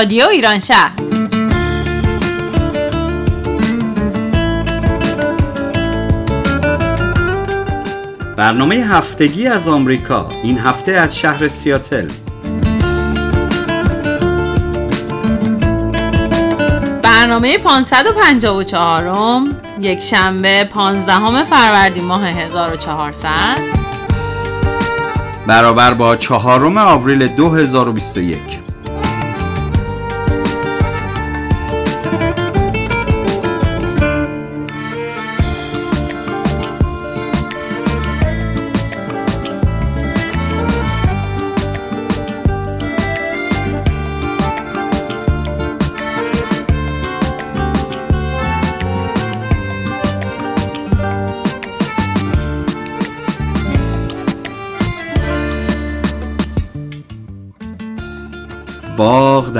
رادیو ایران شهر. برنامه هفتگی از آمریکا. این هفته از شهر سیاتل. برنامه 554 م یک شنبه 15 فروردین ماه 1400 برابر با چهارم آوریل 2021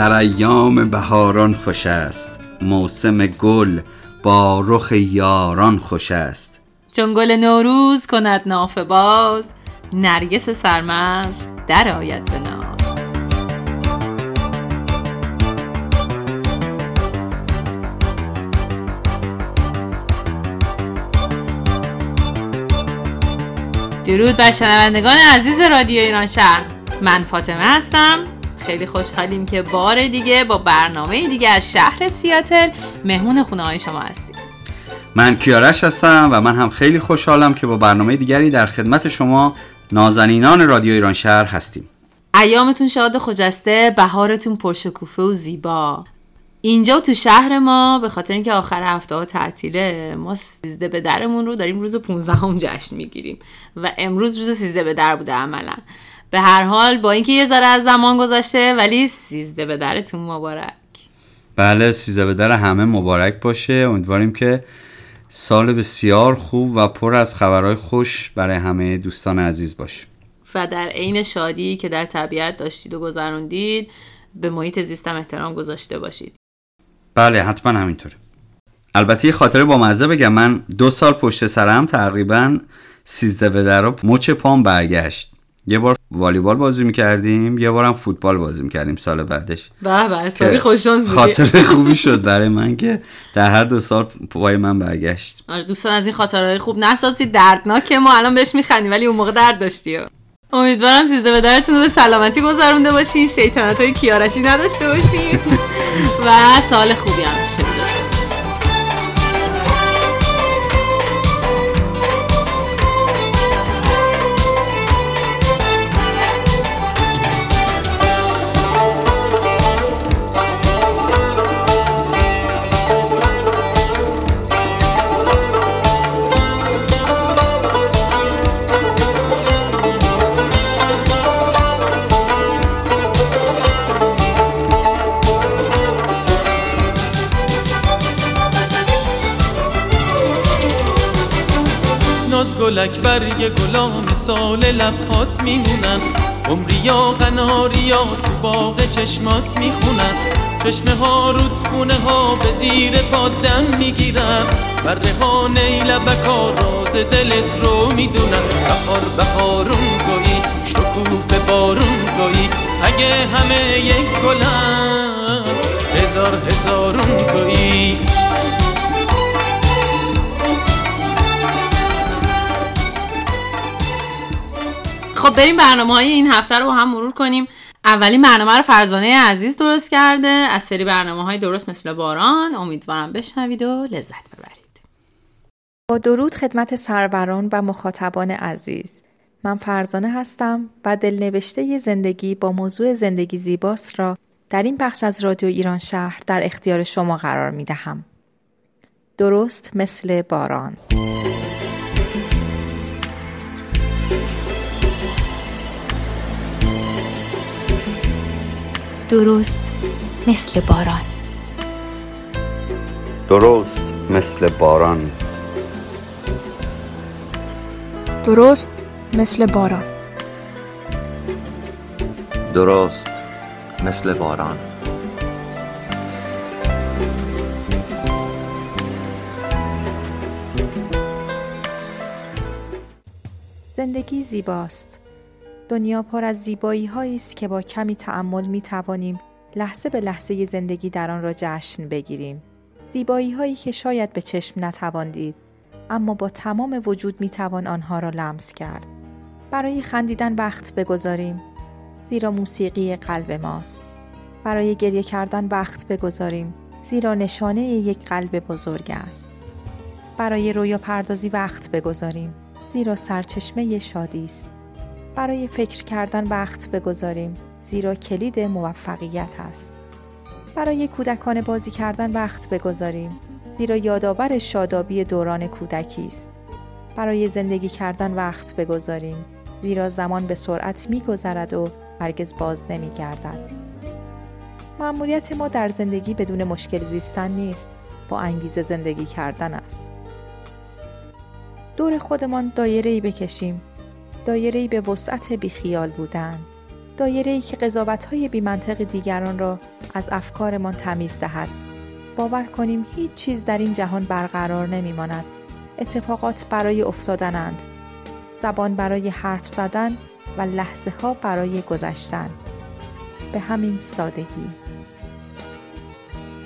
در ایام بهاران خوش است. موسم گل با رخ یاران خوش است. چون گل نوروز کند نافه باز نرگس سرمست در آید به ناز. درود بر شنوندگان عزیز رادیو ایران شهر. من فاطمه هستم. خیلی خوشحالیم که بار دیگه با برنامه دیگه از شهر سیاتل مهمون خونه های شما هستیم. من کیارش هستم و من هم خیلی خوشحالم که با برنامه دیگری در خدمت شما نازنینان رادیو ایران شهر هستیم. ایامتون شاد و خجسته بهارتون پرشکوفه و زیبا. اینجا تو شهر ما به خاطر اینکه آخر هفته ها تعطیله ما سیزده به درمون رو داریم روز 15 هم جشن می‌گیریم و امروز روز سیزده به در بوده عملا. به هر حال با اینکه یه ذره از زمان گذشته ولی سیزده به درتون مبارک. بله سیزده به در همه مبارک باشه. امیدواریم که سال بسیار خوب و پر از خبرهای خوش برای همه دوستان عزیز باشه. و در عین شادی که در طبیعت داشتید و گذروندید به محیط زیستم احترام گذاشته باشید. بله حتما همینطوره. البته یه خاطره با مزه بگم. من دو سال پشت سرم تقریبا سیزده به در مچ پام برگشت. یه بار والیبال بازی می‌کردیم یه بارم فوتبال بازی می‌کردیم سال بعدش. به به حسابی خوششانس بودی. خاطر خوبی شد برای من که در هر دو سال پای من برگشت. آره دوستان از این خاطرهای خوب نسازید دردناکه ما الان بهش میخندیم ولی اون موقع درد داشتی امیدوارم سیزده به درتون رو به سلامتی گذرونده باشین شیطنت های کیارشی نداشته باشین. و سال خوبی هم داشته باشین. گلک برگ گلان سال لبهات میمونن. عمریا قناریا تو باغ چشمات می‌خونن. چشمه ها رود خونه ها به زیر پادم می‌گیرن. بره ها نیلبکا راز دلت رو می‌دونن. بهار بهارون تویی شکوف بارون تویی اگه همه یک گلن هزار هزارون تویی خب بریم برنامه های این هفته رو با هم مرور کنیم. اولین برنامه رو فرزانه عزیز درست کرده. از سری برنامه های درست مثل باران. امیدوارم بشنوید و لذت ببرید. با درود خدمت سروران و مخاطبان عزیز. من فرزانه هستم و دلنوشته زندگی با موضوع زندگی زیباست را در این بخش از رادیو ایران شهر در اختیار شما قرار می دهم. درست مثل باران. درست مثل باران. درست مثل باران. درست مثل باران. درست مثل باران. زندگی زیباست. دنیا پر از زیبایی است که با کمی تأمل می توانیم لحظه به لحظه زندگی در آن را جشن بگیریم. زیبایی هایی که شاید به چشم نتوان دید اما با تمام وجود می توان آنها را لمس کرد. برای خندیدن وقت بگذاریم زیرا موسیقی قلب ماست. برای گریه کردن وقت بگذاریم زیرا نشانه یک قلب بزرگ است. برای رویا پردازی وقت بگذاریم زیرا سرچشمه شادی است. برای فکر کردن وقت بگذاریم زیرا کلید موفقیت است. برای کودکان بازی کردن وقت بگذاریم زیرا یادآور شادابی دوران کودکی است. برای زندگی کردن وقت بگذاریم زیرا زمان به سرعت میگذرد و هرگز باز نمیگردد. مأموریت ما در زندگی بدون مشکل زیستن نیست با انگیزه زندگی کردن است. دور خودمان دایره بکشیم. دایره به وسعت بیخیال بودن دایره که قضاوت های بیمنطق دیگران را از افکارمان تمیز دهد. باور کنیم هیچ چیز در این جهان برقرار نمی ماند. اتفاقات برای افتادنند زبان برای حرف زدن و لحظه ها برای گذشتن. به همین سادگی.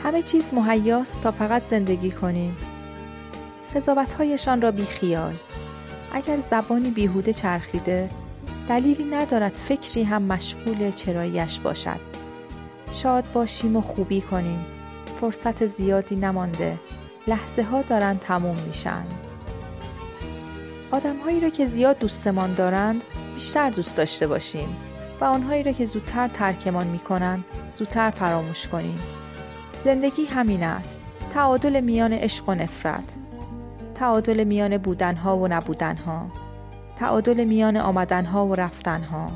همه چیز مهیاست تا فقط زندگی کنیم. قضاوتهایشان را بیخیال. اگر زبانی بیهوده چرخیده دلیلی ندارد فکری هم مشغول چراییش باشد. شاد باشیم و خوبی کنیم. فرصت زیادی نمانده. لحظه ها دارند تموم میشن. آدمهایی را که زیاد دوستمان دارند بیشتر دوست داشته باشیم و آنهایی را که زودتر ترکمان می‌کنند زودتر فراموش کنیم. زندگی همین است. تعادل میان عشق و نفرت. تعادل میان بودنها و نبودنها تعادل میان آمدنها و رفتنها.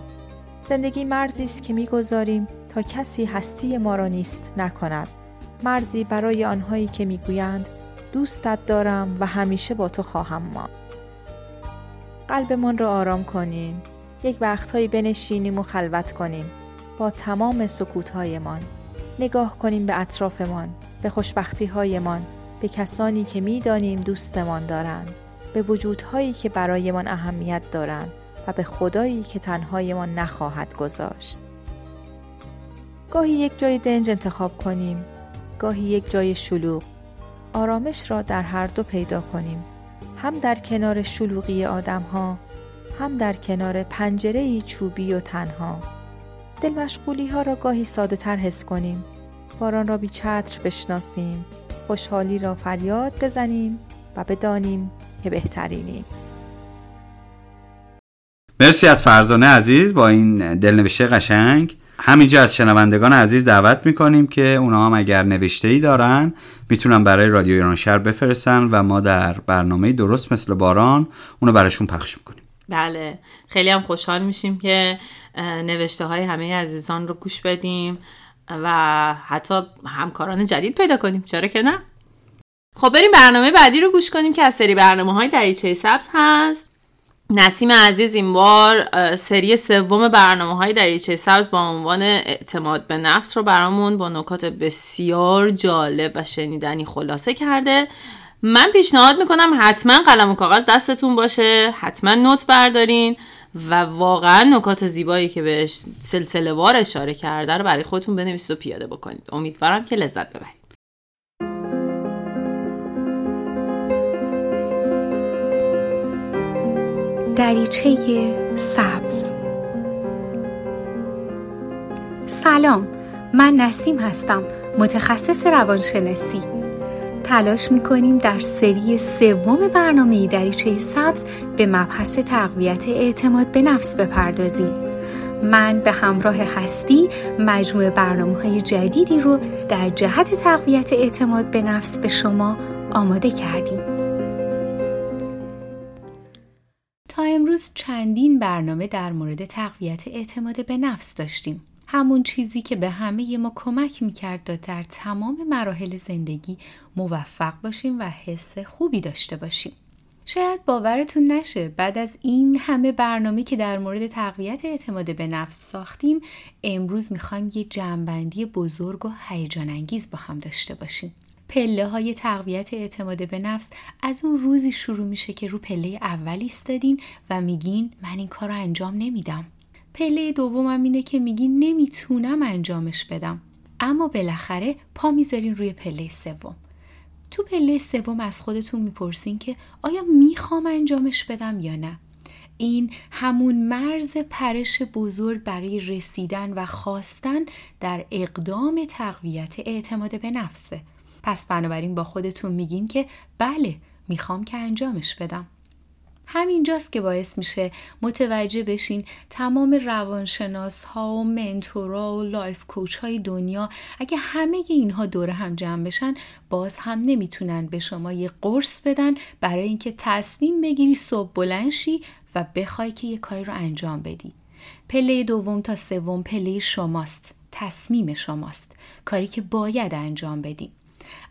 زندگی مرزی است که می‌گذاریم تا کسی هستی ما را نیست نکند. مرزی برای آنهایی که می‌گویند دوستت دارم و همیشه با تو خواهم ما قلبمان را آرام کنیم. یک وقتهایی بنشینیم و خلوت کنیم. با تمام سکوتهایمان. نگاه کنیم به اطرافمان به خوشبختیهایمان. به کسانی که می‌دانیم دوستمان دارند به وجودهایی که برایمان اهمیت دارند و به خدایی که تنهایمان نخواهد گذاشت. گاهی یک جای دنج انتخاب کنیم گاهی یک جای شلوغ. آرامش را در هر دو پیدا کنیم هم در کنار شلوغی آدم ها هم در کنار پنجره چوبی و تنها. دل مشغولی ها را گاهی ساده تر حس کنیم باران را بی چتر بشناسیم. خوشحالی را فریاد بزنیم و بدانیم که بهترینیم. مرسی از فرزانه عزیز با این دلنوشته قشنگ. همینجا از شنوندگان عزیز دعوت می‌کنیم که اونا هم اگر نوشته ای دارن می‌تونن برای رادیو ایران شهر بفرستن و ما در برنامه درست مثل باران اونو براشون پخش می‌کنیم. بله. خیلی هم خوشحال میشیم که نوشته های همه عزیزان رو گوش بدیم. و حتی همکاران جدید پیدا کنیم. چرا که نه؟ خب بریم برنامه بعدی رو گوش کنیم که از سری برنامه های دریچه سبز هست. نسیم عزیز این بار سری سوم برنامه های دریچه سبز با عنوان اعتماد به نفس رو برامون با نکات بسیار جالب و شنیدنی خلاصه کرده. من پیشنهاد می‌کنم حتما قلم و کاغذ دستتون باشه حتما نوت بردارین. و واقعا نکات زیبایی که بهش سلسله وار اشاره کرده رو برای خودتون بنویسید و پیاده بکنید. امیدوارم که لذت ببرید. دریچه سبز. سلام من نسیم هستم متخصص روانشناسی. تلاش می‌کنیم در سری سوم برنامه دریچه سبز به مبحث تقویت اعتماد به نفس بپردازیم من به همراه هستی مجموع برنامه های جدیدی رو در جهت تقویت اعتماد به نفس به شما آماده کردیم تا امروز چندین برنامه در مورد تقویت اعتماد به نفس داشتیم. همون چیزی که به همه ما کمک می‌کرد تا در تمام مراحل زندگی موفق باشیم و حس خوبی داشته باشیم. شاید باورتون نشه بعد از این همه برنامه که در مورد تقویت اعتماد به نفس ساختیم امروز می‌خوایم یه جمعبندی بزرگ و هیجان انگیز با هم داشته باشیم. پله های تقویت اعتماد به نفس از اون روزی شروع میشه که رو پله اول ایستادین و میگین من این کار رو انجام نمیدم. پله دومم اینه که میگین نمی‌تونم انجامش بدم. اما بالاخره پا می‌ذارین روی پله سوم. تو پله سوم از خودتون می‌پرسین که آیا می‌خوام انجامش بدم یا نه. این همون مرز پرش بزرگ برای رسیدن و خواستن در اقدام تقویت اعتماد به نفسه. پس بنابراین با خودتون میگین که بله می‌خوام که انجامش بدم. همینجاست که باعث میشه متوجه بشین تمام روانشناس ها و mentor ا و life coach های دنیا اگه همه اینها دور هم جمع بشن باز هم نمی‌تونن به شما یه قرص بدن برای اینکه تصمیم بگیری صبح بلند شی و بخوای که یه کاری رو انجام بدی. پله دوم تا سوم پله شماست تصمیم شماست کاری که باید انجام بدی.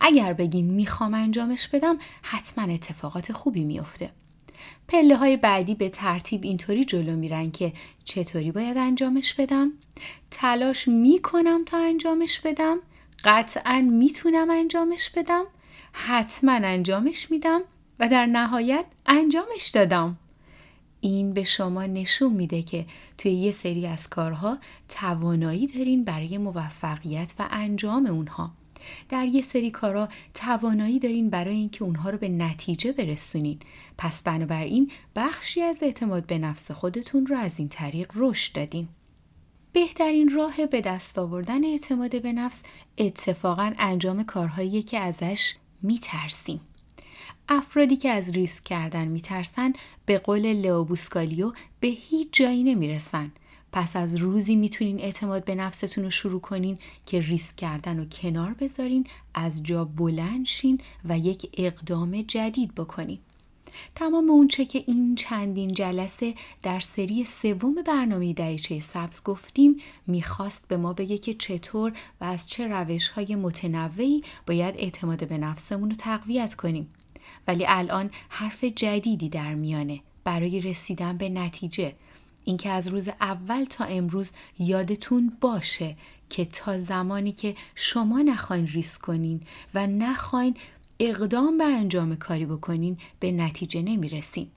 اگر بگین می‌خوام انجامش بدم حتما اتفاقات خوبی میافته. پله های بعدی به ترتیب اینطوری جلو میرن که چطوری باید انجامش بدم؟ تلاش می‌کنم تا انجامش بدم؟ قطعا می‌تونم انجامش بدم؟ حتما انجامش میدم و در نهایت انجامش دادم. این به شما نشون میده که توی یه سری از کارها توانایی دارین برای موفقیت و انجام اونها. در یه سری کارا توانایی دارین برای اینکه اونها رو به نتیجه برسونین. پس بنابراین بخشی از اعتماد به نفس خودتون رو از این طریق رشد دادین. بهترین راه به دست آوردن اعتماد به نفس اتفاقا انجام کارهایی که ازش میترسیم. افرادی که از ریسک کردن میترسن به قول لئوبوسکالیو به هیچ جایی نمی‌رسن. پس از روزی می‌تونین اعتماد به نفستون رو شروع کنین که ریسک کردن رو کنار بذارین از جا بلند شین و یک اقدام جدید بکنین. تمام اونچه که این چندین جلسه در سری سوم برنامه دریچه سبز گفتیم می‌خواست به ما بگه که چطور و از چه روش های متنوعی باید اعتماد به نفسمون رو تقویت کنیم. ولی الان حرف جدیدی در میانه برای رسیدن به نتیجه. اینکه از روز اول تا امروز یادتون باشه که تا زمانی که شما نخواین ریسک کنین و نخواین اقدام به انجام کاری بکنین به نتیجه نمی‌رسین.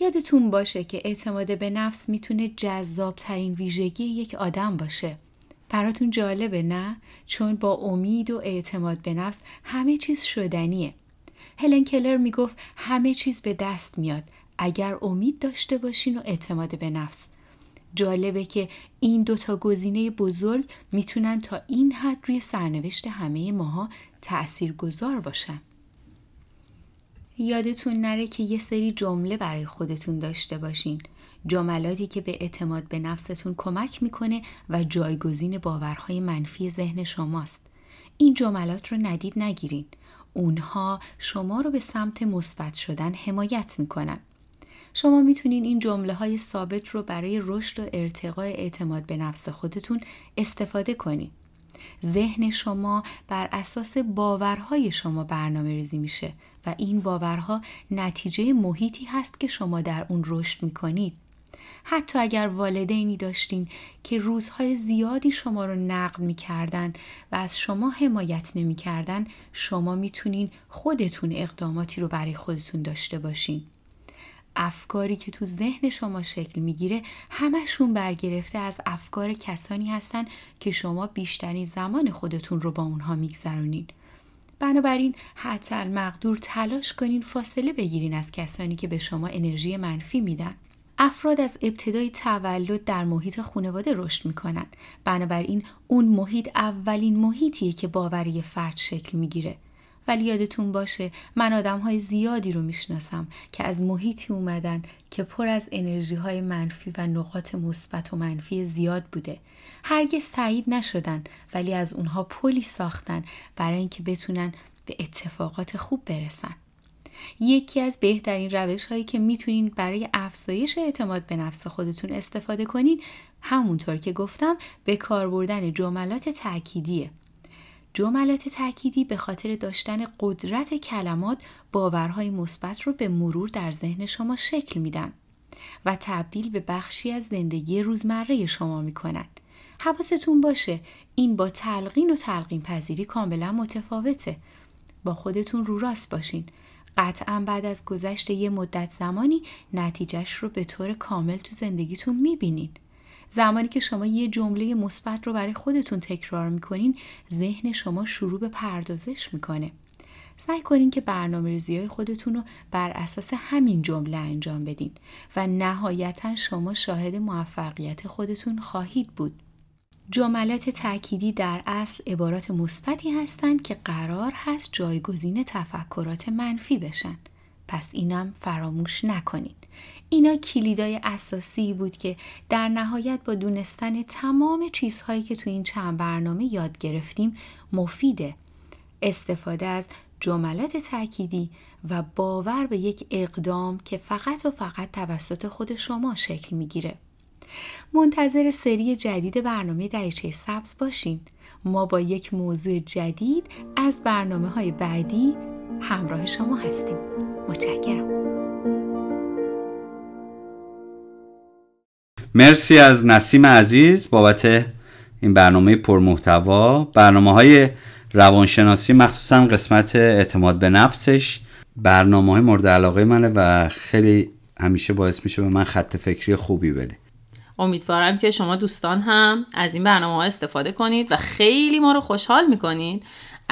یادتون باشه که اعتماد به نفس می‌تونه جذاب ترین ویژگی یک آدم باشه. براتون جالبه نه؟ چون با امید و اعتماد به نفس همه چیز شدنیه. هلن کلر می‌گفت همه چیز به دست میاد اگر امید داشته باشین و اعتماد به نفس. جالبه که این دوتا گزینه بزرگ می‌تونن تا این حد روی سرنوشت همه ماها تأثیر گذار باشن. یادتون نره که یه سری جمله برای خودتون داشته باشین. جملاتی که به اعتماد به نفستون کمک می‌کنه و جایگزین باورهای منفی ذهن شماست. این جملات رو ندید نگیرین. اونها شما رو به سمت مثبت شدن حمایت می‌کنن. شما می‌تونین این جمله های ثابت رو برای رشد و ارتقاء اعتماد به نفس خودتون استفاده کنید. ذهن شما بر اساس باورهای شما برنامه ریزی میشه و این باورها نتیجه محیطی هست که شما در اون رشد می‌کنید. حتی اگر والدینی داشتین که روزهای زیادی شما رو نقد می‌کردن و از شما حمایت نمی‌کردن شما می‌تونین خودتون اقداماتی رو برای خودتون داشته باشین. افکاری که تو ذهن شما شکل می‌گیره همشون برگرفته از افکار کسانی هستن که شما بیشترین زمان خودتون رو با اونها میگذرونین. بنابراین حتی مقدور تلاش کنین فاصله بگیرین از کسانی که به شما انرژی منفی میدن. افراد از ابتدای تولد در محیط خانواده رشد می‌کنن. بنابراین اون محیط اولین محیطیه که باوری فرد شکل می‌گیره. ولی یادتون باشه من آدم های زیادی رو می‌شناسم که از محیطی اومدن که پر از انرژی های منفی و نقاط مثبت و منفی زیاد بوده. هرگز تایید نشدن ولی از اونها پلی ساختن برای اینکه بتونن به اتفاقات خوب برسن. یکی از بهترین روش هایی که می‌تونین برای افزایش اعتماد به نفس خودتون استفاده کنین همونطور که گفتم به کار بردن جملات تأکیدیه. جملات تأکیدی به خاطر داشتن قدرت کلمات باورهای مثبت رو به مرور در ذهن شما شکل میدن و تبدیل به بخشی از زندگی روزمره شما می‌کنن. حواستون باشه این با تلقین و تلقین پذیری کاملا متفاوته. با خودتون رو راست باشین. قطعا بعد از گذشت یه مدت زمانی نتیجهش رو به طور کامل تو زندگیتون می‌بینین. زمانی که شما یه جمله مثبت رو برای خودتون تکرار می‌کنین ذهن شما شروع به پردازش می‌کنه سعی کنین که برنامه ریزی های خودتون رو بر اساس همین جمله انجام بدین و نهایتا شما شاهد موفقیت خودتون خواهید بود. جملات تأکیدی در اصل عبارات مثبتی هستند که قرار هست جایگزین تفکرات منفی بشن. پس اینم فراموش نکنید. اینا کلیدای اساسی بود که در نهایت با دونستن تمام چیزهایی که تو این چند برنامه یاد گرفتیم مفیده. استفاده از جملات تأکیدی و باور به یک اقدام که فقط و فقط توسط خود شما شکل می‌گیره. منتظر سری جدید برنامه دریچه سبز باشین. ما با یک موضوع جدید از برنامه های بعدی همراه شما هستیم. متشکرم. مرسی از نسیم عزیز بابت این برنامه پرمحتوا. برنامه های روانشناسی مخصوصا قسمت اعتماد به نفسش برنامه های مورد علاقه منه و خیلی همیشه باعث میشه به من خط فکری خوبی بده. امیدوارم که شما دوستان هم از این برنامه ها استفاده کنید و خیلی ما رو خوشحال می‌کنید.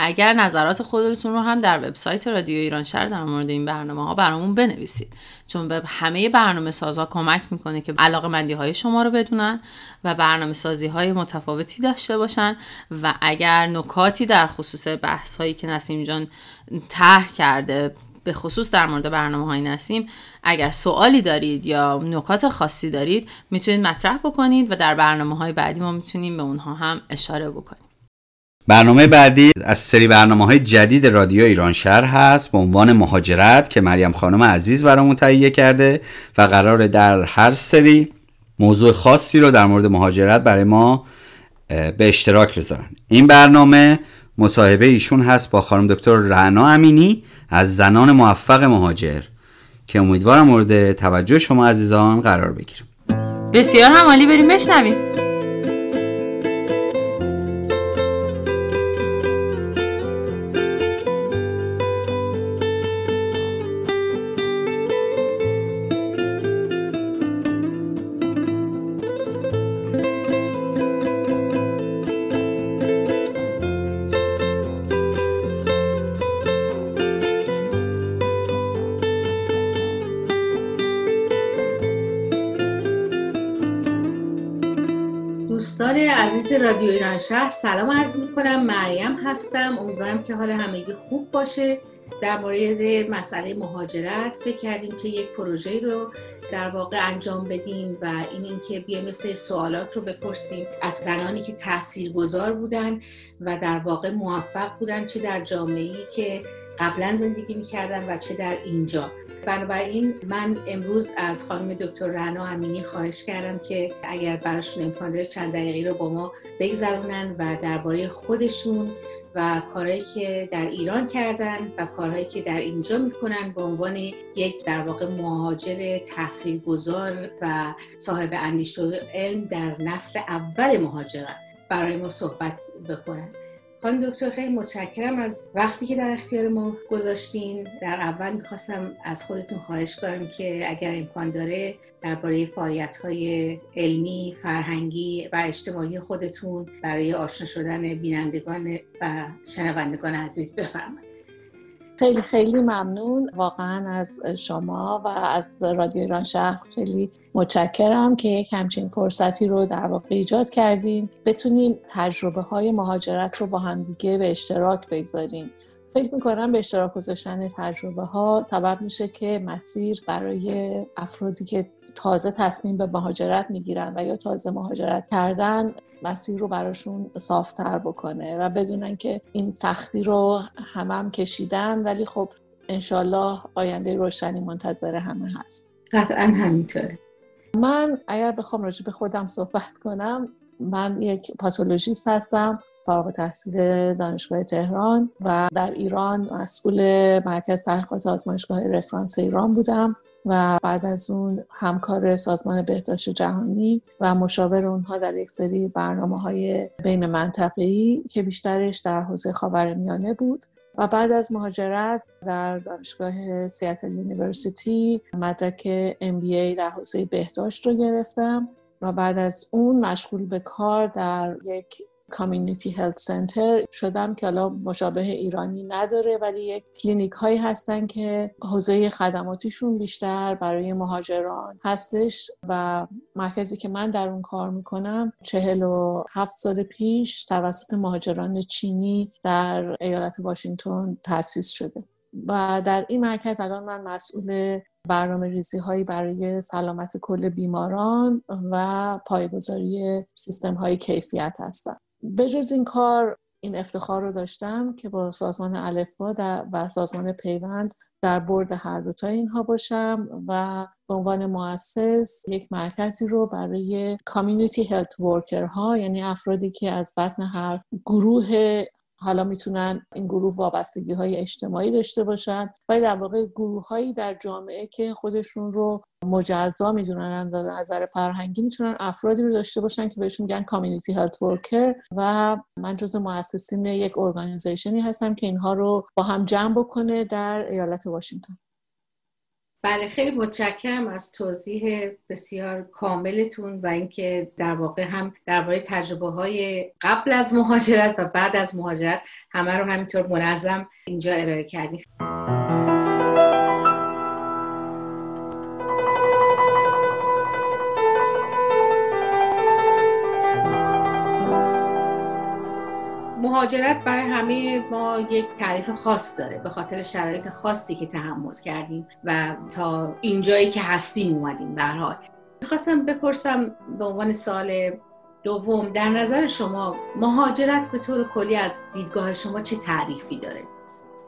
اگر نظرات خودتون رو هم در وبسایت رادیو ایران شهر در مورد این برنامه ها برامون بنویسید. چون به همه برنامه سازها کمک می‌کنه که علاقه مندی های شما رو بدونن و برنامه سازی های متفاوتی داشته باشن و اگر نکاتی در خصوص بحث هایی که نسیم جان طرح کرده به خصوص در مورد برنامه های نسیم اگر سوالی دارید یا نکات خاصی دارید می‌تونید مطرح بکنید و در برنامه های بعدی ما می‌تونیم به اونها هم اشاره بکنیم. برنامه بعدی از سری برنامه های جدید رادیو ایران شهر هست به عنوان مهاجرت که مریم خانم عزیز برامون تهیه کرده و قرار در هر سری موضوع خاصی رو در مورد مهاجرت برای ما به اشتراک بذارن. این برنامه مصاحبه ایشون هست با خانم دکتر رعنا امینی از زنان موفق مهاجر که امیدوارم مورد توجه شما عزیزان قرار بگیرم بسیار هم عالی بریم بشنویم. دوستان عزیز رادیو ایران شهر سلام عرض می کنم مریم هستم. امیدوارم که حال همگی خوب باشه. در مورد مسئله مهاجرت فکر کردیم که یک پروژه رو در واقع انجام بدیم و این اینکه بیایم مثل سوالات رو بپرسیم. از زنانی که تأثیر گذار بودن و در واقع موفق بودن چه در جامعه ای که قبلا زندگی می‌کردن و چه در اینجا. بنابراین من امروز از خانم دکتر رنا امینی خواهش کردم که اگر براشون امکان داره چند دقیقی رو با ما بگذرونن و درباره خودشون و کارهایی که در ایران کردن و کارهایی که در اینجا می‌کنن به عنوان یک در واقع مهاجر تاثیرگذار و صاحب اندیشه علم در نسل اول مهاجرت برای ما صحبت بکنن. خانم دکتر خیلی متشکرم از وقتی که در اختیار ما گذاشتین. در اول می‌خواستم از خودتون خواهش کنم که اگر امکان داره درباره فعالیت های علمی، فرهنگی و اجتماعی خودتون برای آشنا شدن بینندگان و شنوندگان عزیز بفرمایید. خیلی خیلی ممنون. واقعا از شما و از رادیو ایران شهر خیلی متشکرم که یک همچین فرصتی رو در واقع ایجاد کردیم بتونیم تجربه های مهاجرت رو با همدیگه به اشتراک بگذاریم. فکر می‌کنم به اشتراک گذاشتن تجربه ها سبب میشه که مسیر برای افرادی که تازه تصمیم به مهاجرت می‌گیرن و یا تازه مهاجرت کردن مسیر رو براشون صافتر بکنه و بدونن که این سختی رو همه هم کشیدن ولی خب انشالله آینده روشنی منتظر همه هست. قطعا همینطوره. من اگر بخوام راجع به خودم صحبت کنم من یک پاتولوژیست هستم. فارغ تحصیل دانشگاه تهران و در ایران مسئول مرکز تحقیقات آزمایشگاه رفرانس ایران بودم و بعد از اون همکار سازمان بهداشت جهانی و مشاور اونها در یک سری برنامه های بین منطقه‌ای که بیشترش در حوزه خاورمیانه بود. و بعد از مهاجرت در دانشگاه Seattle University مدرک MBA در حوزه بهداشت رو گرفتم و بعد از اون مشغول به کار در یک community health center شدم که حالا مشابه ایرانی نداره ولی یک کلینیک هایی هستن که حوزه خدماتیشون بیشتر برای مهاجران هستش و مرکزی که من در اون کار می‌کنم چهل و هفت سال پیش توسط مهاجران چینی در ایالت واشنگتن تأسیس شده و در این مرکز الان من مسئول برنامه ریزی هایی برای سلامت کل بیماران و پایگذاری سیستم های کیفیت هستم. بجز این کار این افتخار رو داشتم که با سازمان الفبا و سازمان پیوند در برد هر دوتا اینها باشم و به عنوان مؤسس یک مرکزی رو برای کامیونیتی هلت ورکرها یعنی افرادی که از بطن هر گروه حالا می‌تونن این گروه وابستگی های اجتماعی داشته باشن و در واقع گروه هایی در جامعه که خودشون رو مجزا می‌دونن از نظر فرهنگی می‌تونن افرادی رو داشته باشن که بهشون میگن کامیونیتی هلت ورکر و من جز مؤسسین یک ارگانیزیشنی هستم که اینها رو با هم جمع بکنه در ایالت واشنگتن. بله خیلی متشکرم از توضیح بسیار کاملتون و اینکه در واقع هم درباره تجربه های قبل از مهاجرت و بعد از مهاجرت همه رو همینطور منظم اینجا ارائه کردید مهاجرت برای همه ما یک تعریف خاص داره به خاطر شرایط خاصی که تحمل کردیم و تا اینجایی که هستیم اومدیم به حال. می‌خواستم بپرسم به عنوان سال دوم در نظر شما مهاجرت به طور کلی از دیدگاه شما چه تعریفی داره؟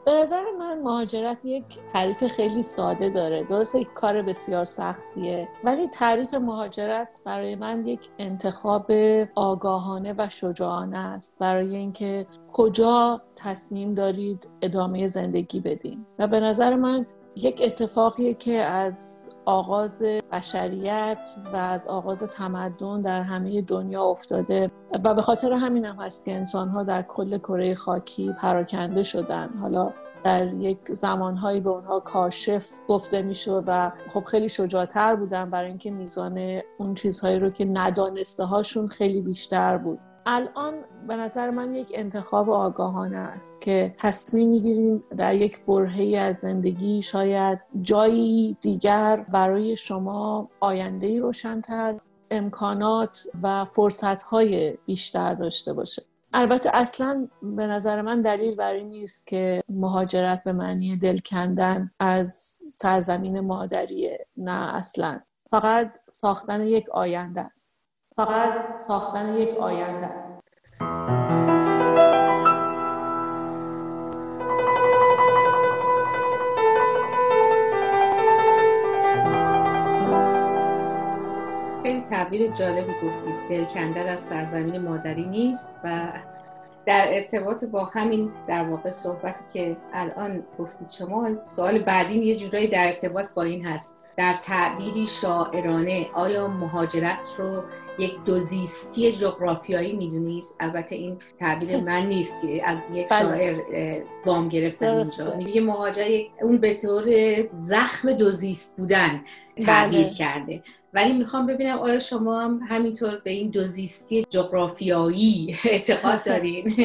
به نظر من مهاجرت یک تعریف خیلی ساده داره. درسته یک کار بسیار سختیه ولی تعریف مهاجرت برای من یک انتخاب آگاهانه و شجاعانه است. برای اینکه کجا تصمیم دارید ادامه زندگی بدین. و به نظر من یک اتفاقیه که از آغاز بشریت و از آغاز تمدن در همه دنیا افتاده و به خاطر همین هم هست که انسان ها در کل کره خاکی پراکنده شدن. حالا در یک زمانهایی به اونها کاشف گفته می‌شد و خب خیلی شجاعتر بودن برای اینکه میزان اون چیزهایی رو که ندانسته هاشون خیلی بیشتر بود. الان به نظر من یک انتخاب آگاهانه است که تصمیم می‌گیریم در یک برهه از زندگی شاید جایی دیگر برای شما آینده روشنتر امکانات و فرصتهای بیشتر داشته باشه. البته اصلا به نظر من دلیل بر این نیست که مهاجرت به معنی دل کندن از سرزمین مادریه نه اصلا. فقط ساختن یک آینده است. فقط ساختن یک آینده است. خیلی تعبیر جالبی گفتید. دل کندن از سرزمین مادری نیست و در ارتباط با همین در واقع صحبتی که الان گفتید شما سوال بعدیم یه جورایی در ارتباط با این هست. در تعبیری شاعرانه آیا مهاجرت رو یک دوزیستی جغرافیایی می‌دونید؟ البته این تعبیر من نیست از یک بله. شاعر وام گرفتم اینجا میگه مهاجرت اون به طور زخم دوزیست بودن تعبیر بله. کرده. ولی می‌خوام ببینم آیا شما هم همینطور به این دوزیستی جغرافیایی اعتقاد دارین؟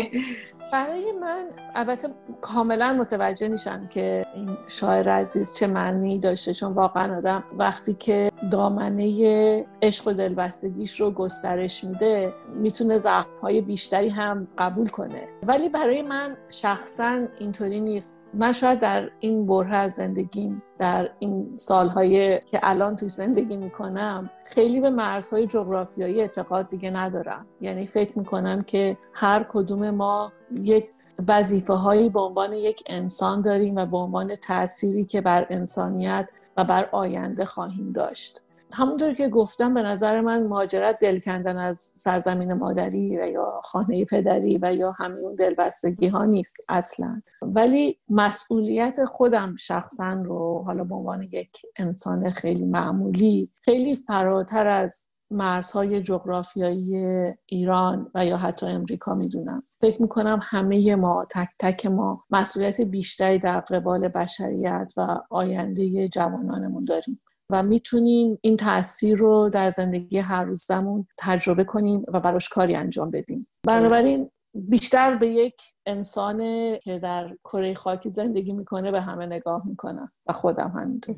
برای من البته کاملا متوجه میشم که این شاعر عزیز چه معنی داشته چون واقعا آدم وقتی که دامنه عشق و دلبستگیش رو گسترش میده می‌تونه های بیشتری هم قبول کنه. ولی برای من شخصا اینطوری نیست. من شاید در این بره از زندگیم در این سالهایی که الان توی زندگی می‌کنم خیلی به مرزهای جغرافیایی اعتقاد دیگه ندارم. یعنی فکر می‌کنم که هر کدوم ما یک وظیفه هایی به عنوان یک انسان داریم و به عنوان تأثیری که بر انسانیت و بر آینده خواهیم داشت. همونطور که گفتم به نظر من مهاجرت دل کندن از سرزمین مادری و یا خانه پدری و یا همه اون دلبستگی ها نیست اصلا. ولی مسئولیت خودم شخصا رو حالا به عنوان یک انسان خیلی معمولی خیلی فراتر از مرزهای جغرافیایی ایران و یا حتی امریکا می‌دونم. فکر می‌کنم همه ما تک تک ما مسئولیت بیشتری در قبال بشریت و آینده جوانانمون داریم. و می‌تونیم این تاثیر رو در زندگی هر روزمون تجربه کنیم و براش کاری انجام بدیم. بنابراین بیشتر به یک انسان که در کره خاکی زندگی می‌کنه به همه نگاه می‌کنم و خودم همینطور.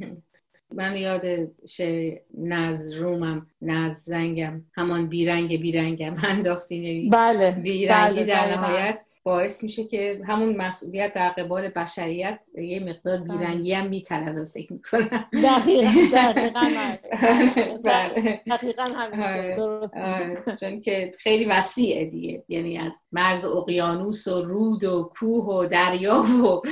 من یاد شعر نز رومم نز زنگم همان بیرنگ بیرنگم انداختین بله بیرنگی بله، در. نهایت. باعث میشه که همون مسئولیت در قبال بشریت یه مقدار بیرنگی هم میطلبه فکر می‌کنم دقیقا دقیقا بله. دقیقا همینطور آره. درست آره. چون که خیلی وسیعه دیگه یعنی از مرز اقیانوس و رود و کوه و دریا و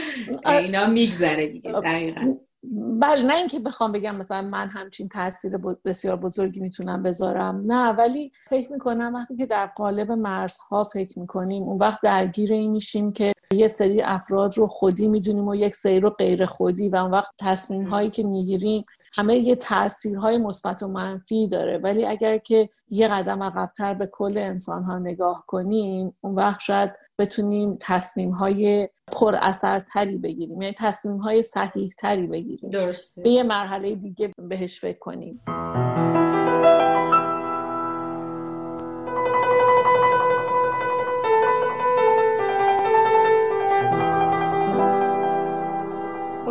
اینا میگذره دیگه دقیقا بله نه اینکه بخوام بگم مثلا من همچین تاثیر بسیار بزرگی می‌تونم بذارم. نه ولی فکر می‌کنم وقتی که در قالب مرزها فکر می‌کنیم اون وقت درگیر این میشیم که یه سری افراد رو خودی می‌دونیم و یک سری رو غیر خودی و اون وقت تصمیم هایی که می‌گیریم همه یه تاثیرهای مثبت و منفی داره. ولی اگر که یه قدم عقبتر به کل انسان ها نگاه کنیم اون وقت شاید بتونیم تصمیم های پر اثرتری بگیریم. یعنی تصمیم های صحیح تری بگیریم. درسته. به یه مرحله دیگه بهش فکر کنیم.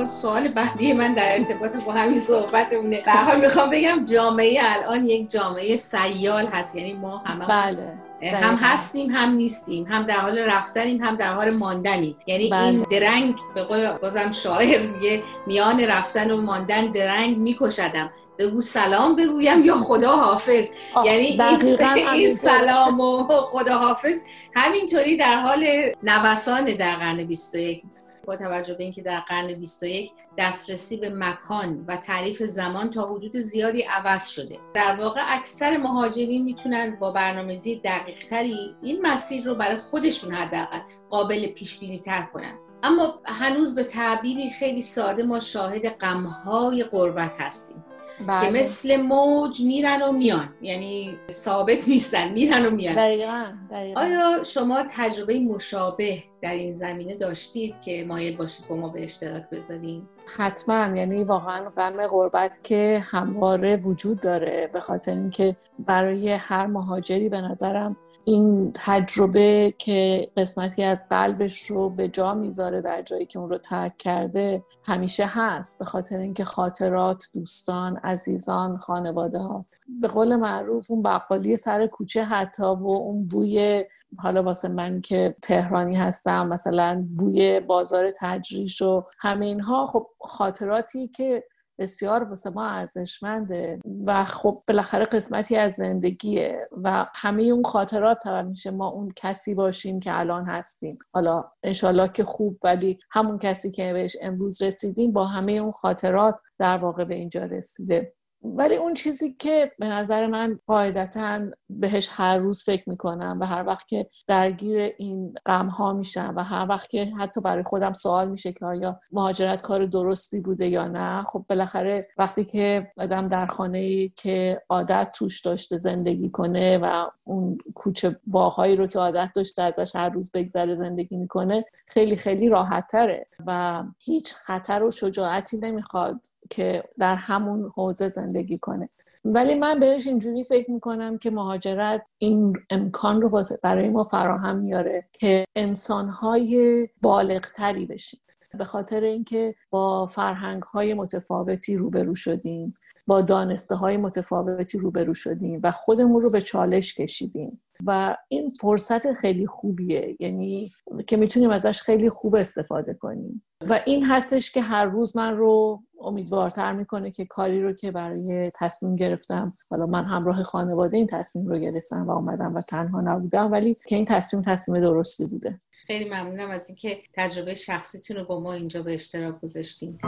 سوال بعدی من در ارتباط با همین صحبتمونه در حال می‌خوام بگم جامعه الان یک جامعه سیال هست یعنی ما همه بله هم. هستیم هم نیستیم هم در حال رفتنیم هم در حال ماندنیم یعنی بله. این درنگ به قول بازم شاعر میگه میان رفتن و ماندن درنگ میکشدم بگو سلام بگویم یا خدا حافظ یعنی این, این. سلام و خدا حافظ همینطوری در حال نوسان در قرن 21 با توجه به اینکه در قرن 21 دسترسی به مکان و تعریف زمان تا حدود زیادی عوض شده. در واقع اکثر مهاجرین می‌تونن با برنامه‌ریزی دقیقتری این مسیر رو برای خودشون حداقل قابل پیش بینی تر کنن. اما هنوز به تعبیری خیلی ساده ما شاهد غمهای غربت هستیم. که بله. مثل موج میرن و میان یعنی ثابت نیستن میرن و میان دقیقاً دقیقاً. آیا شما تجربه مشابه در این زمینه داشتید که مایل باشید با ما به اشتراک بذارین؟ حتما یعنی واقعا غم غربت که همواره وجود داره به خاطر اینکه برای هر مهاجری به نظرم این تجربه که قسمتی از قلبش رو به جا می‌ذاره در جایی که اون رو ترک کرده همیشه هست به خاطر اینکه خاطرات دوستان عزیزان خانواده ها به قول معروف اون بقالی سر کوچه حتی و اون بوی حالا واسه من که تهرانی هستم مثلا بوی بازار تجریش و همه اینها خب خاطراتی که بسیار واسه ما ارزشمنده و خب بالاخره قسمتی از زندگیه و همه اون خاطرات همیشه ما اون کسی باشیم که الان هستیم. حالا انشالله که خوب ولی همون کسی که بهش امروز رسیدیم با همه اون خاطرات در واقع به اینجا رسیده. ولی اون چیزی که به نظر من قاعدتا بهش هر روز فکر می‌کنم و هر وقت که درگیر این غم ها میشم و هر وقت که حتی برای خودم سوال میشه که آیا مهاجرت کار درستی بوده یا نه خب بالاخره وقتی که آدم در خانه ای که عادت توش داشته زندگی کنه و اون کوچه باهایی رو که عادت داشته ازش هر روز بگذره زندگی می‌کنه خیلی خیلی راحت تره و هیچ خطر و شجاعتی نمی‌خواد که در همون حوزه زندگی کنه. ولی من بهش اینجوری فکر می‌کنم که مهاجرت این امکان رو برای ما فراهم میاره که انسانهای بالغتری بشیم. به خاطر اینکه با فرهنگ های متفاوتی روبرو شدیم با دانسته های متفاوتی روبرو شدیم و خودمون رو به چالش کشیدیم. و این فرصت خیلی خوبیه یعنی که می‌تونیم ازش خیلی خوب استفاده کنیم. و این هستش که هر روز من رو امیدوارتر می‌کنه که کاری رو که برای تصمیم گرفتم حالا من همراه خانواده این تصمیم رو گرفتم و اومدم و تنها نبودم ولی که این تصمیم تصمیم درستی بوده. خیلی ممنونم از اینکه تجربه شخصیتون رو با ما اینجا به اشتراک گذاشتین.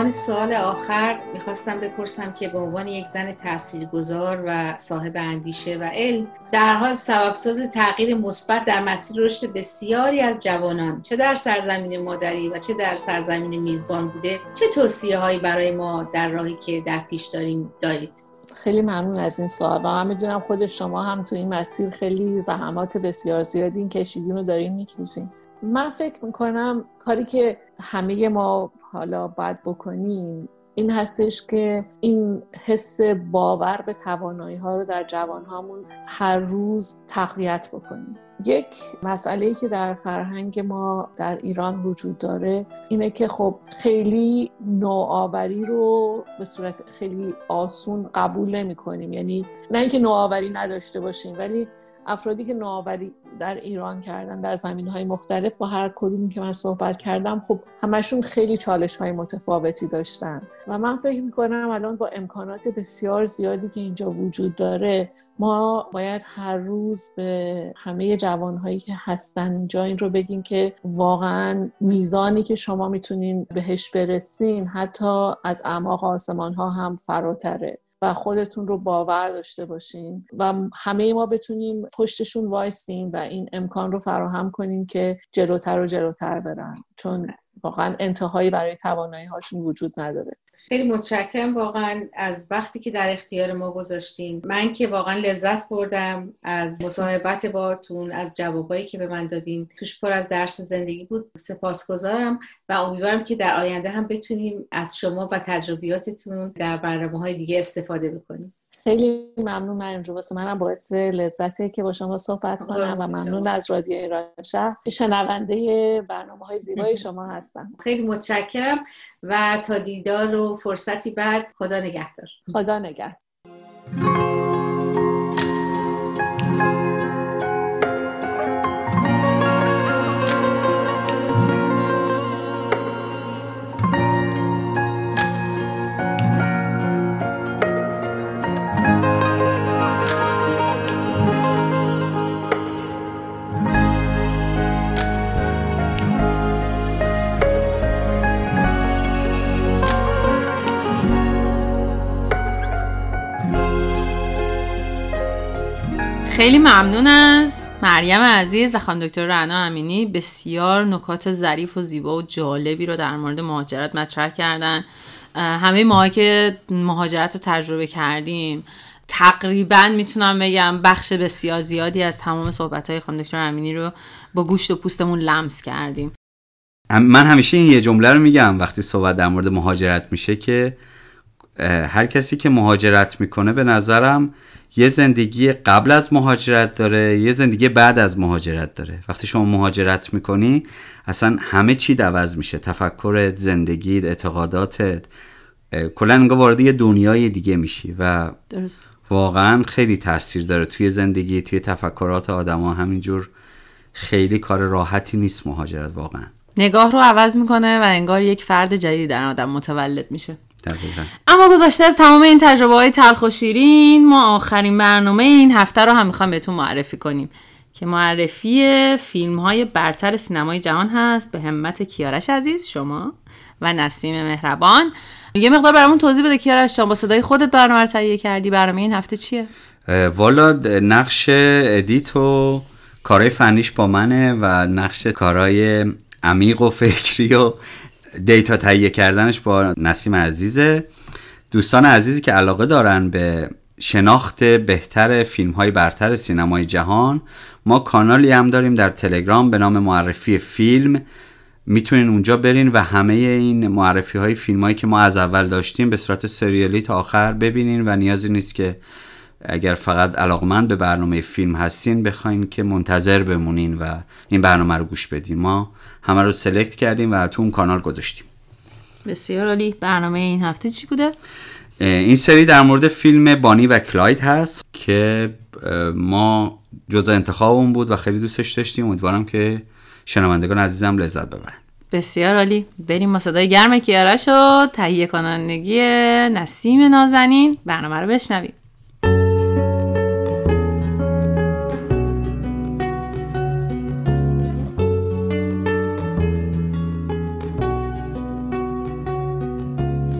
عنوان سوال آخر می‌خواستم بپرسم که به عنوان یک زن تاثیرگذار و صاحب اندیشه و علم در حال سببساز تغییر مثبت در مسیر رشد بسیاری از جوانان چه در سرزمین مادری و چه در سرزمین میزبان بوده چه توصیه هایی برای ما در راهی که در پیش داریم دارید؟ خیلی ممنون از این سوال و من می‌دونم خود شما هم تو این مسیر خیلی زحمات بسیار زیادی این کشیدین رو دارین می‌کشین. من فکر می‌کنم کاری که همه ما حالا باید بکنیم این هستش که این حس باور به توانایی ها رو در جوان هامون هر روز تقویت بکنیم. یک مسئله که در فرهنگ ما در ایران وجود داره اینه که خب خیلی نوآوری رو به صورت خیلی آسون قبول نمی کنیم یعنی نه اینکه نوآوری نداشته باشیم ولی افرادی که نوآوری در ایران کردن در زمین های مختلف با هر کدومی که من صحبت کردم خب همشون خیلی چالش های متفاوتی داشتن. و من فکر می‌کنم الان با امکانات بسیار زیادی که اینجا وجود داره ما باید هر روز به همه جوانهایی که هستن اینجا این رو بگیم که واقعا میزانی که شما می‌تونین بهش برسین حتی از اعماق آسمان ها هم فراتره. و خودتون رو باور داشته باشین و همه ما بتونیم پشتشون وایستیم و این امکان رو فراهم کنیم که جلوتر و جلوتر برن. چون واقعا انتهایی برای توانایی هاشون وجود نداره. خیلی متشکرم واقعا از وقتی که در اختیار ما گذاشتین. من که واقعا لذت بردم از مصاحبت باتون از جوابایی که به من دادین. توش پر از درس زندگی بود. سپاسگزارم و امیدوارم که در آینده هم بتونیم از شما و تجربیاتتون در برنامه های دیگه استفاده بکنیم. خیلی ممنون من واسه منم باعث لذته که با شما صحبت کنم و ممنون از رادیو ایران شهر. شنونده برنامه های زیبای شما هستم. خیلی متشکرم و تا دیدار و فرصتی بعد خدا نگهدار. خدا نگهدار. خیلی ممنون از مریم عزیز و خانم دکتر رعنا امینی. بسیار نکات ظریف و زیبا و جالبی رو در مورد مهاجرت مطرح کردن. همه ما که مهاجرت رو تجربه کردیم تقریبا می‌تونم بگم بخش بسیار زیادی از تمام صحبت های خانم دکتر امینی رو با گوشت و پوستمون لمس کردیم. من همیشه این یه جمله رو میگم وقتی صحبت در مورد مهاجرت میشه که هر کسی که مهاجرت می‌کنه به نظرم یه زندگی قبل از مهاجرت داره یه زندگی بعد از مهاجرت داره. وقتی شما مهاجرت می‌کنی اصلا همه چی عوض میشه. تفکرت زندگی اعتقاداتت کلا انگار وارد یه دنیای دیگه میشی و درست. واقعا خیلی تاثیر داره توی زندگی توی تفکرات آدما. همینجور خیلی کار راحتی نیست مهاجرت واقعا. نگاه رو عوض می‌کنه و انگار یک فرد جدید در آدم متولد میشه. دقیقا. اما گذاشته از تمام این تجربه های تلخ و شیرین ما آخرین برنامه این هفته رو هم می‌خوایم بهتون معرفی کنیم که معرفی فیلم های برتر سینمای جهان هست به همت کیارش عزیز شما و نسیم مهربان. یه مقدار برامون توضیح بده کیارش جان با صدای خودت برنامه رو تهیه کردی. برنامه این هفته چیه؟ والا نقش ادیت و کارهای فنیش با منه و نقش کارهای عمیق و فکری و دیتا تهیه کردنش با نسیم عزیزه. دوستان عزیزی که علاقه دارن به شناخت بهتر فیلم های برتر سینمای جهان ما کانالی هم داریم در تلگرام به نام معرفی فیلم. می‌تونین اونجا برین و همه این معرفی های فیلم هایی که ما از اول داشتیم به صورت سریالی تا آخر ببینین و نیازی نیست که اگر فقط علاقمند به برنامه فیلم هستین بخواین که منتظر بمونین و این برنامه رو گوش بدین. ما همه رو سلکت کردیم و تو اون کانال گذاشتیم. بسیار عالی. برنامه این هفته چی بوده؟ این سری در مورد فیلم بانی و کلاید هست که ما جزا انتخابمون بود و خیلی دوستش داشتیم. امیدوارم که شنوندگان عزیزم لذت ببرن. بسیار عالی. بریم ما صدای گرم کیارش و تهیه کنندگی نسیم نازنین. برنامه رو بشنویم.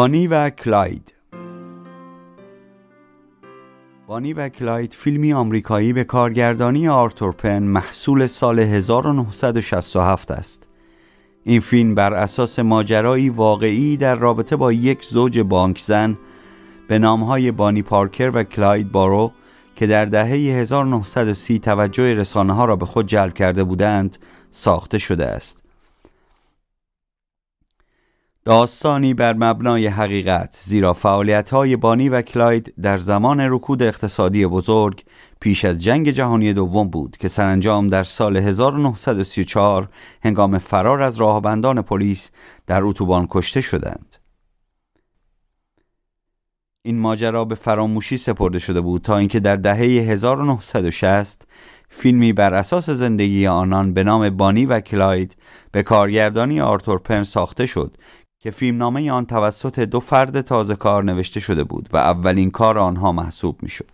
بانی و کلاید بانی و کلاید فیلمی آمریکایی به کارگردانی آرتور پن محصول سال 1967 است. این فیلم بر اساس ماجرایی واقعی در رابطه با یک زوج بانکزن به نامهای بانی پارکر و کلاید بارو که در دهه 1930 توجه رسانه ها را به خود جلب کرده بودند ساخته شده است. داستانی بر مبنای حقیقت زیرا فعالیت های بانی و کلاید در زمان رکود اقتصادی بزرگ پیش از جنگ جهانی دوم بود که سرانجام در سال 1934 هنگام فرار از راهبندان پلیس در اتوبان کشته شدند. این ماجرا به فراموشی سپرده شده بود تا اینکه در دهه 1960 فیلمی بر اساس زندگی آنان به نام بانی و کلاید به کارگردانی آرتور پن ساخته شد که فیلمنامه آن توسط دو فرد تازه کار نوشته شده بود و اولین کار آنها محسوب می شد.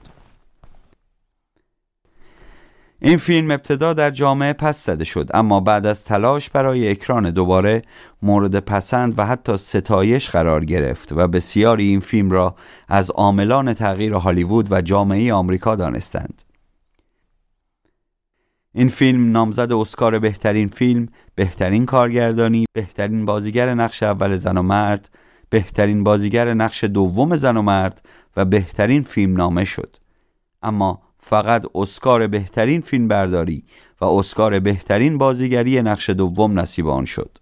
این فیلم ابتدا در جامعه پس زده شد اما بعد از تلاش برای اکران دوباره مورد پسند و حتی ستایش قرار گرفت و بسیاری این فیلم را از عاملان تغییر هالیوود و جامعه آمریکا دانستند. این فیلم نامزد اسکار بهترین فیلم، بهترین کارگردانی، بهترین بازیگر نقش اول زن و مرد، بهترین بازیگر نقش دوم زن و مرد و بهترین فیلم نامه شد. اما فقط اسکار بهترین فیلم برداری و اسکار بهترین بازیگری نقش دوم نصیب آن شد.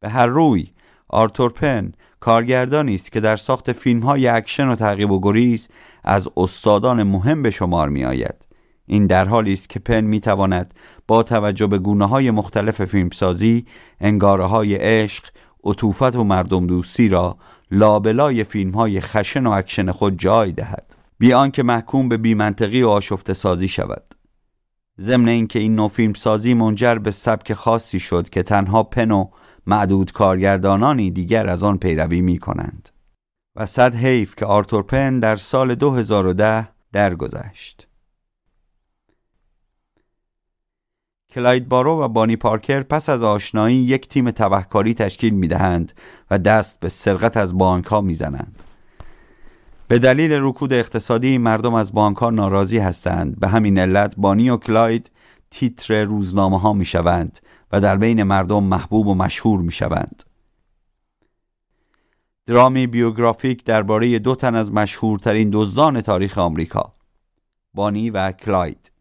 به هر روی آرتور پن کارگردانی است که در ساخت فیلم های اکشن و تعقیب و گریز از استادان مهم به شمار می آید. این در حالی است که پن می تواند با توجه به گونه های مختلف فیلمسازی انگاره های عشق عطوفت و مردم دوستی را لابلای فیلم های خشن و اکشن خود جای دهد. بی آنکه محکوم به بیمنطقی و آشفته سازی شود. ضمن اینکه این نوع فیلم سازی منجر به سبک خاصی شد که تنها پن و معدود کارگردانانی دیگر از آن پیروی می کنند و صد حیف که آرتور پن در سال 2010 درگذشت. کلاید بارو و بانی پارکر پس از آشنایی یک تیم تبهکاری تشکیل می دهند و دست به سرقت از بانک ها می زنند. به دلیل رکود اقتصادی مردم از بانک ها ناراضی هستند به همین علت بانی و کلاید تیتر روزنامه ها می شوند و در بین مردم محبوب و مشهور می شوند. درامی بیوگرافیک درباره دو تن از مشهورترین دزدان تاریخ آمریکا بانی و کلاید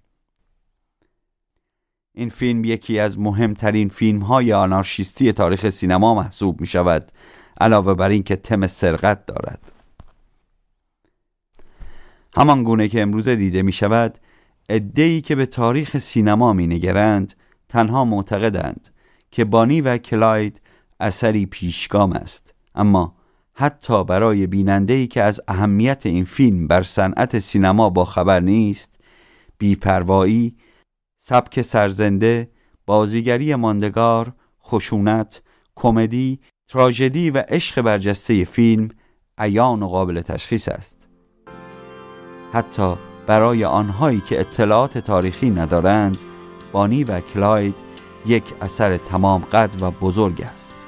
این فیلم یکی از مهمترین فیلم های آنارشیستی تاریخ سینما محسوب می شود علاوه بر اینکه تم سرقت دارد. همان گونه که امروز دیده می شود ادهی که به تاریخ سینما می نگرند تنها معتقدند که بانی و کلاید اثری پیشگام است. اما حتی برای بینندهی که از اهمیت این فیلم بر صنعت سینما با خبر نیست بیپروایی سبک سرزنده بازیگری ماندگار خشونت کمدی تراژدی و عشق برجسته فیلم عیان و قابل تشخیص است. حتی برای آنهایی که اطلاعات تاریخی ندارند بانی و کلاید یک اثر تمام قد و بزرگ است.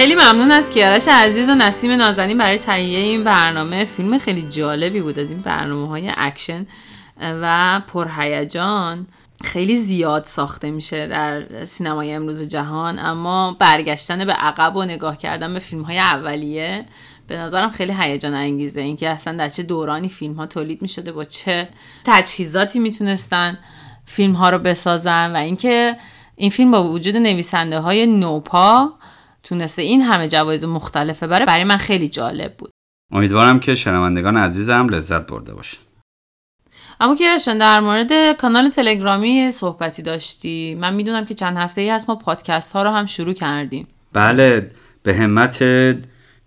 خیلی ممنون از کیارش عزیز و نسیم نازنین برای تهیه این برنامه. فیلم خیلی جالبی بود از این برنامه های اکشن و پرهیجان. خیلی زیاد ساخته میشه در سینمای امروز جهان اما برگشتن به عقب و نگاه کردن به فیلم های اولیه به نظرم خیلی هیجان انگیزه. اینکه اصلا در چه دورانی فیلم ها تولید می‌شده با چه تجهیزاتی می‌تونستن فیلم ها رو بسازن و اینکه این فیلم با وجود نویسنده های نوپا تونسته این همه جوایز مختلفه برای برای من خیلی جالب بود. امیدوارم که شنوندگان عزیزم لذت برده باشه اما کیرشان در مورد کانال تلگرامی صحبتی داشتی. من می‌دونم که چند هفته ای هست ما پادکست ها رو هم شروع کردیم. بله به همت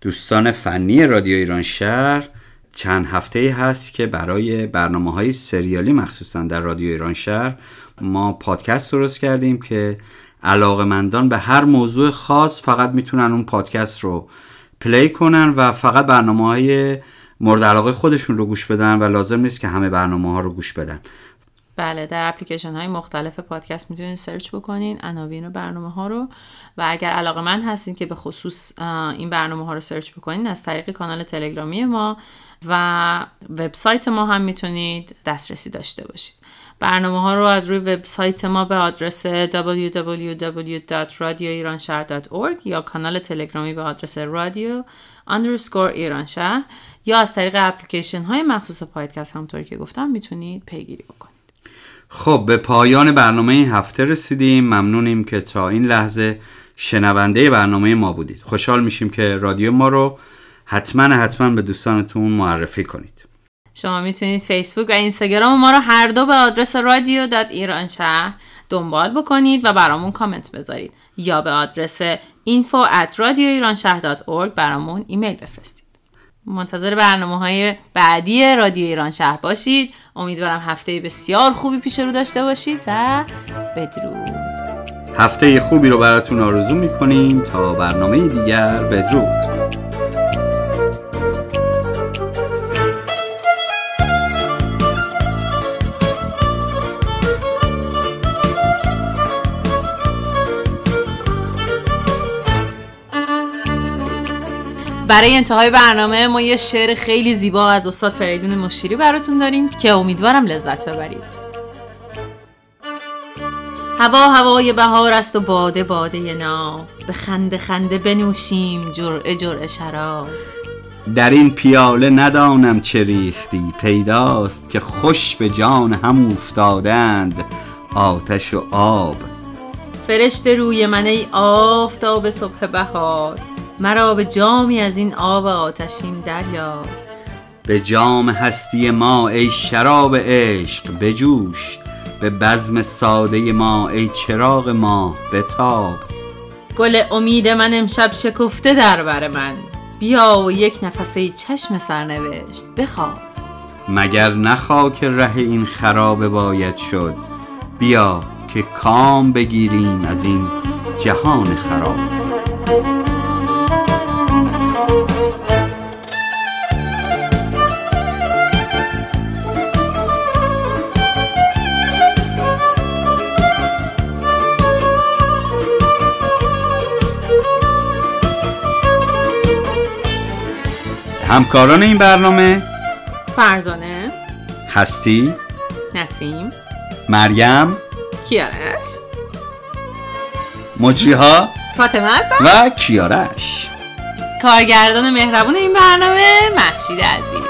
دوستان فنی رادیو ایران شهر چند هفته ای هست که برای برنامه های سریالی مخصوصا در رادیو ایران شهر ما پادکست درست کردیم که علاقمندان به هر موضوع خاص فقط می‌تونن اون پادکست رو play کنن و فقط برنامه های مورد علاقه خودشون رو گوش بدن و لازم نیست که همه برنامه ها رو گوش بدن. بله در اپلیکیشن های مختلف پادکست می‌تونید search بکنین عناوین برنامه ها رو. و اگر علاقه‌مند هستین که به خصوص این برنامه ها رو search بکنین از طریق کانال تلگرامی ما و وبسایت ما هم می‌تونید دسترسی داشته باشید. برنامه ها رو از روی وبسایت ما به آدرس www.radioiranshahr.org یا کانال تلگرامی به آدرس رادیو underscore ایران یا از طریق اپلیکیشن های مخصوص پادکست همونطوری که گفتم می‌تونید پیگیری بکنید. خب به پایان برنامه این هفته رسیدیم. ممنونیم که تا این لحظه شنونده برنامه ما بودید. خوشحال میشیم که رادیو ما رو حتما حتما به دوستانتون معرفی کنید. شما می‌تونید فیسبوک و اینستاگرام ما رو هر دو به آدرس رادیو dot ایران شهر دنبال بکنید و برامون کامنت بذارید. یا به آدرس info at برامون ایمیل بفرستید. منتظر برنامه های بعدی رادیو ایران شهر باشید. امیدوارم هفته بسیار خوبی پیش رو داشته باشید و بدرود. هفته خوبی رو براتون آرزو می‌کنیم تا برنامه دیگر. بدرود. برای انتهای برنامه ما یه شعر خیلی زیبا از استاد فریدون مشیری براتون داریم که امیدوارم لذت ببرید. هوا هوای بهار است و باده باده ناب به خنده خنده بنوشیم جرعه جرعه شراب. در این پیاله ندانم چه ریختی. پیداست که خوش به جان هم افتادند آتش و آب. فرشته روی من ای آفتاب صبح بهار. مرا به جامی از این آب آتشین دریا. به جام هستی ما ای شراب عشق بجوش به بزم ساده ما ای چراغ ما بتاب. گل امید من امشب شکفته در بر من. بیا و یک نفسه چشم سرنوشت بخواب. مگر نخوا که ره این خراب باید شد؟ بیا که کام بگیریم از این جهان خراب. همکاران این برنامه فرزانه هستی نسیم مریم کیارش مجری ها فاطمه هستم. و کیارش. کارگردان مهربون این برنامه محشید عزیز